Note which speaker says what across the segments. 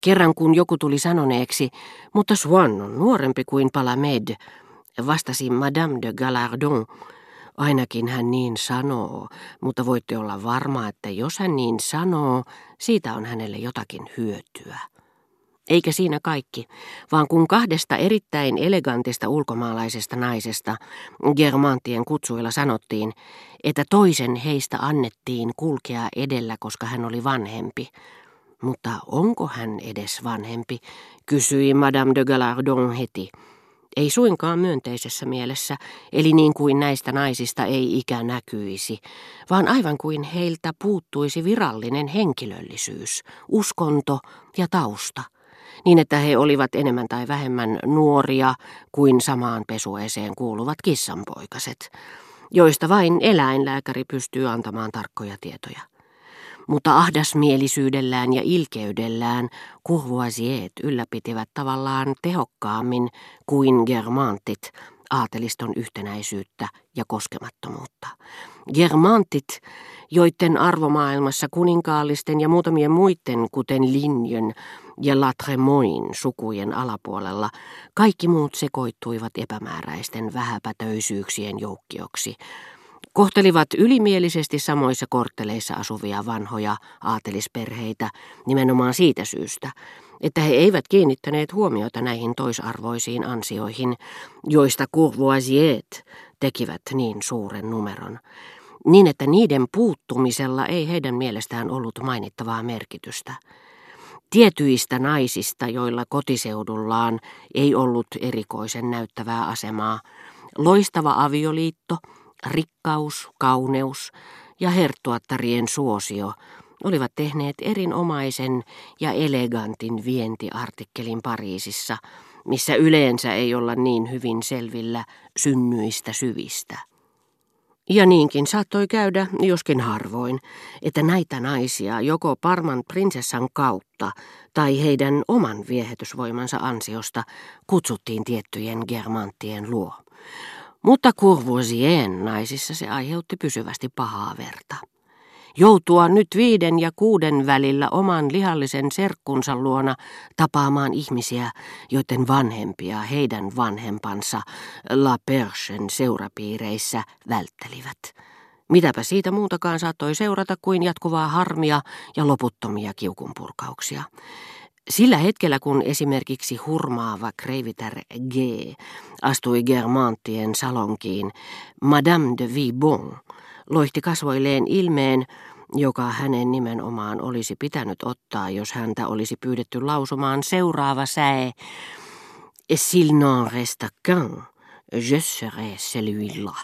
Speaker 1: Kerran kun joku tuli sanoneeksi, mutta Swan on nuorempi kuin Palamed, vastasi Madame de Galardon, Ainakin hän niin sanoo, mutta voitte olla varma, että jos hän niin sanoo, siitä on hänelle jotakin hyötyä. Eikä siinä kaikki, vaan kun kahdesta erittäin elegantista ulkomaalaisesta naisesta Germantien kutsuilla sanottiin, että toisen heistä annettiin kulkea edellä, koska hän oli vanhempi. Mutta onko hän edes vanhempi, kysyi Madame de Galardon heti. Ei suinkaan myönteisessä mielessä, eli niin kuin näistä naisista ei ikä näkyisi, vaan aivan kuin heiltä puuttuisi virallinen henkilöllisyys, uskonto ja tausta, niin että he olivat enemmän tai vähemmän nuoria kuin samaan pesueeseen kuuluvat kissanpoikaset, joista vain eläinlääkäri pystyy antamaan tarkkoja tietoja mutta ahdasmielisyydellään ja ilkeydellään Courvoisiet ylläpitivät tavallaan tehokkaammin kuin germantit aateliston yhtenäisyyttä ja koskemattomuutta. Germantit, joiden arvomaailmassa kuninkaallisten ja muutamien muiden, kuten Linjön ja Latremoin sukujen alapuolella, kaikki muut sekoittuivat epämääräisten vähäpätöisyyksien joukkioksi, kohtelivat ylimielisesti samoissa kortteleissa asuvia vanhoja aatelisperheitä nimenomaan siitä syystä, että he eivät kiinnittäneet huomiota näihin toisarvoisiin ansioihin, joista Courvoisiet tekivät niin suuren numeron, niin että niiden puuttumisella ei heidän mielestään ollut mainittavaa merkitystä. Tietyistä naisista, joilla kotiseudullaan ei ollut erikoisen näyttävää asemaa, loistava avioliitto – Rikkaus, kauneus ja herttuattarien suosio olivat tehneet erinomaisen ja elegantin vientiartikkelin Pariisissa, missä yleensä ei olla niin hyvin selvillä synnyistä syvistä. Ja niinkin saattoi käydä, joskin harvoin, että näitä naisia joko Parman prinsessan kautta tai heidän oman viehätysvoimansa ansiosta kutsuttiin tiettyjen germanttien luo. Mutta Courvoisien naisissa se aiheutti pysyvästi pahaa verta. Joutua nyt viiden ja kuuden välillä oman lihallisen serkkunsa luona tapaamaan ihmisiä, joiden vanhempia heidän vanhempansa La Perchen seurapiireissä välttelivät. Mitäpä siitä muutakaan saattoi seurata kuin jatkuvaa harmia ja loputtomia kiukunpurkauksia. Sillä hetkellä, kun esimerkiksi hurmaava kreivitär G astui Germanttien salonkiin, Madame de Vibon loihti kasvoilleen ilmeen, joka hänen nimenomaan olisi pitänyt ottaa, jos häntä olisi pyydetty lausumaan seuraava säe. S'il n'en resta qu'un, je serai celui-là.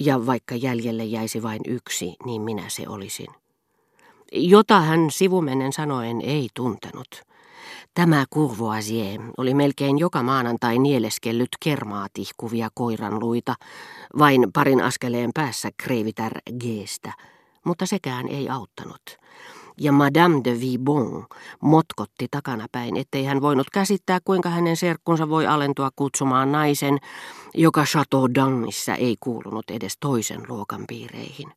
Speaker 1: Ja vaikka jäljelle jäisi vain yksi, niin minä se olisin jota hän sivumennen sanoen ei tuntenut. Tämä Courvoisier oli melkein joka maanantai nieleskellyt kermaa tihkuvia koiranluita, vain parin askeleen päässä kreivitär Geestä, mutta sekään ei auttanut. Ja Madame de Vibon motkotti takanapäin, ettei hän voinut käsittää, kuinka hänen serkkunsa voi alentua kutsumaan naisen, joka Chateau Dangissa ei kuulunut edes toisen luokan piireihin.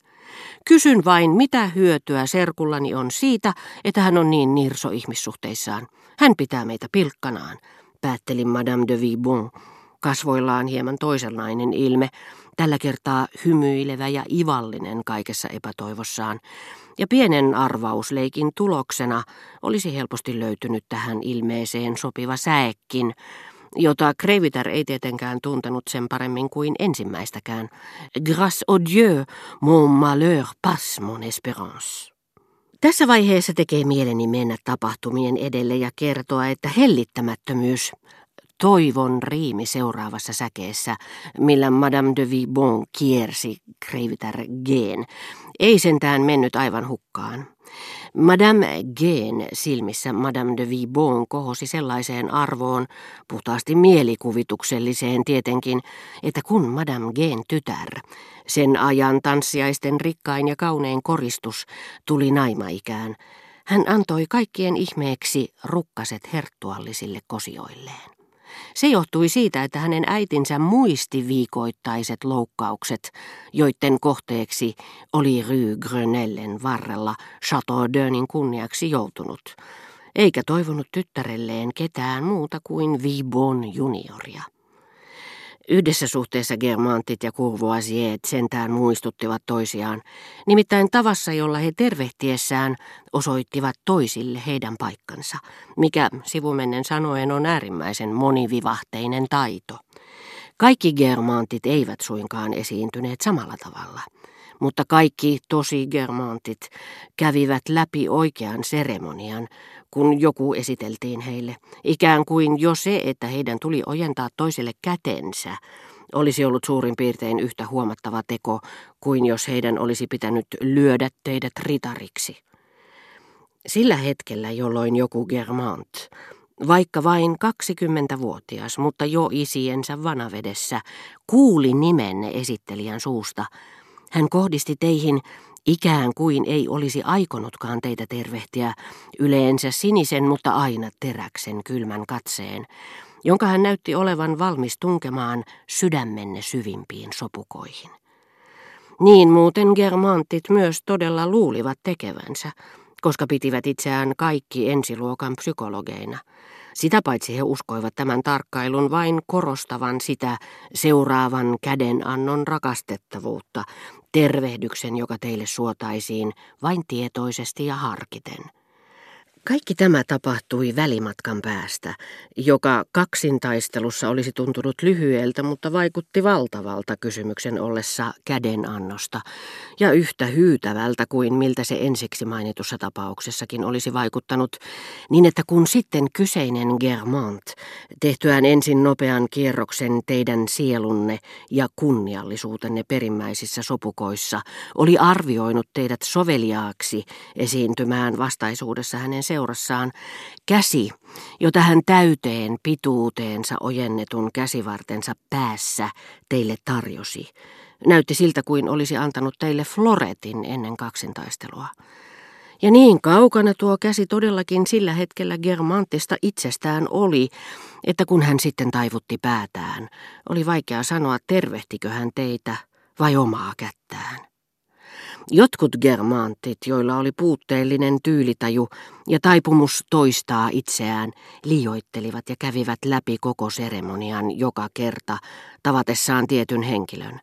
Speaker 1: Kysyn vain, mitä hyötyä serkullani on siitä, että hän on niin nirso ihmissuhteissaan. Hän pitää meitä pilkkanaan, päätteli Madame de Vibon, kasvoillaan hieman toisenlainen ilme, tällä kertaa hymyilevä ja ivallinen kaikessa epätoivossaan, ja pienen arvausleikin tuloksena olisi helposti löytynyt tähän ilmeeseen sopiva säekkin, jota Kreviter ei tietenkään tuntenut sen paremmin kuin ensimmäistäkään. Grâce au Dieu, mon malheur passe mon espérance. Tässä vaiheessa tekee mieleni mennä tapahtumien edelle ja kertoa, että hellittämättömyys, toivon riimi seuraavassa säkeessä, millä Madame de Vibon kiersi Kreviter Geen, ei sentään mennyt aivan hukkaan. Madame Geen silmissä Madame de Vibon kohosi sellaiseen arvoon, puhtaasti mielikuvitukselliseen tietenkin, että kun Madame Geen tytär, sen ajan tanssiaisten rikkain ja kaunein koristus, tuli naimaikään, hän antoi kaikkien ihmeeksi rukkaset herttuallisille kosioilleen. Se johtui siitä, että hänen äitinsä muisti viikoittaiset loukkaukset, joiden kohteeksi oli Rue Grenellen varrella Chateau Deunin kunniaksi joutunut. eikä toivonut tyttärelleen ketään muuta kuin Vibon junioria. Yhdessä suhteessa Germantit ja Courvoisier sentään muistuttivat toisiaan, nimittäin tavassa, jolla he tervehtiessään osoittivat toisille heidän paikkansa, mikä sivumennen sanoen on äärimmäisen monivivahteinen taito. Kaikki Germantit eivät suinkaan esiintyneet samalla tavalla – mutta kaikki tosi germantit kävivät läpi oikean seremonian, kun joku esiteltiin heille, ikään kuin jo se, että heidän tuli ojentaa toiselle kätensä, olisi ollut suurin piirtein yhtä huomattava teko kuin jos heidän olisi pitänyt lyödä teidät ritariksi. Sillä hetkellä, jolloin joku Germant, vaikka vain 20-vuotias, mutta jo isiensä vanavedessä, kuuli nimenne esittelijän suusta, hän kohdisti teihin ikään kuin ei olisi aikonutkaan teitä tervehtiä, yleensä sinisen, mutta aina teräksen kylmän katseen, jonka hän näytti olevan valmis tunkemaan sydämenne syvimpiin sopukoihin. Niin muuten germantit myös todella luulivat tekevänsä, koska pitivät itseään kaikki ensiluokan psykologeina – sitä paitsi he uskoivat tämän tarkkailun vain korostavan sitä seuraavan kädenannon rakastettavuutta, tervehdyksen, joka teille suotaisiin vain tietoisesti ja harkiten. Kaikki tämä tapahtui välimatkan päästä, joka kaksintaistelussa olisi tuntunut lyhyeltä, mutta vaikutti valtavalta kysymyksen ollessa kädenannosta, ja yhtä hyytävältä kuin miltä se ensiksi mainitussa tapauksessakin olisi vaikuttanut, niin että kun sitten kyseinen Germant, tehtyään ensin nopean kierroksen teidän sielunne ja kunniallisuutenne perimmäisissä sopukoissa, oli arvioinut teidät soveliaaksi esiintymään vastaisuudessa hänen seurassaan käsi, jota hän täyteen pituuteensa ojennetun käsivartensa päässä teille tarjosi. Näytti siltä kuin olisi antanut teille floretin ennen kaksintaistelua. Ja niin kaukana tuo käsi todellakin sillä hetkellä Germantista itsestään oli, että kun hän sitten taivutti päätään, oli vaikea sanoa tervehtikö hän teitä vai omaa kättään. Jotkut germantit, joilla oli puutteellinen tyylitaju ja taipumus toistaa itseään, liioittelivat ja kävivät läpi koko seremonian joka kerta tavatessaan tietyn henkilön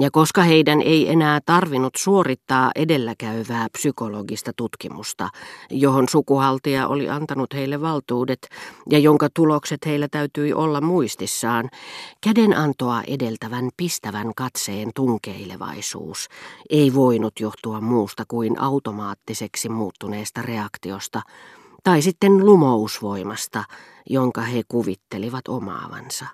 Speaker 1: ja koska heidän ei enää tarvinnut suorittaa edelläkäyvää psykologista tutkimusta, johon sukuhaltija oli antanut heille valtuudet ja jonka tulokset heillä täytyi olla muistissaan, kädenantoa edeltävän pistävän katseen tunkeilevaisuus ei voinut johtua muusta kuin automaattiseksi muuttuneesta reaktiosta tai sitten lumousvoimasta, jonka he kuvittelivat omaavansa.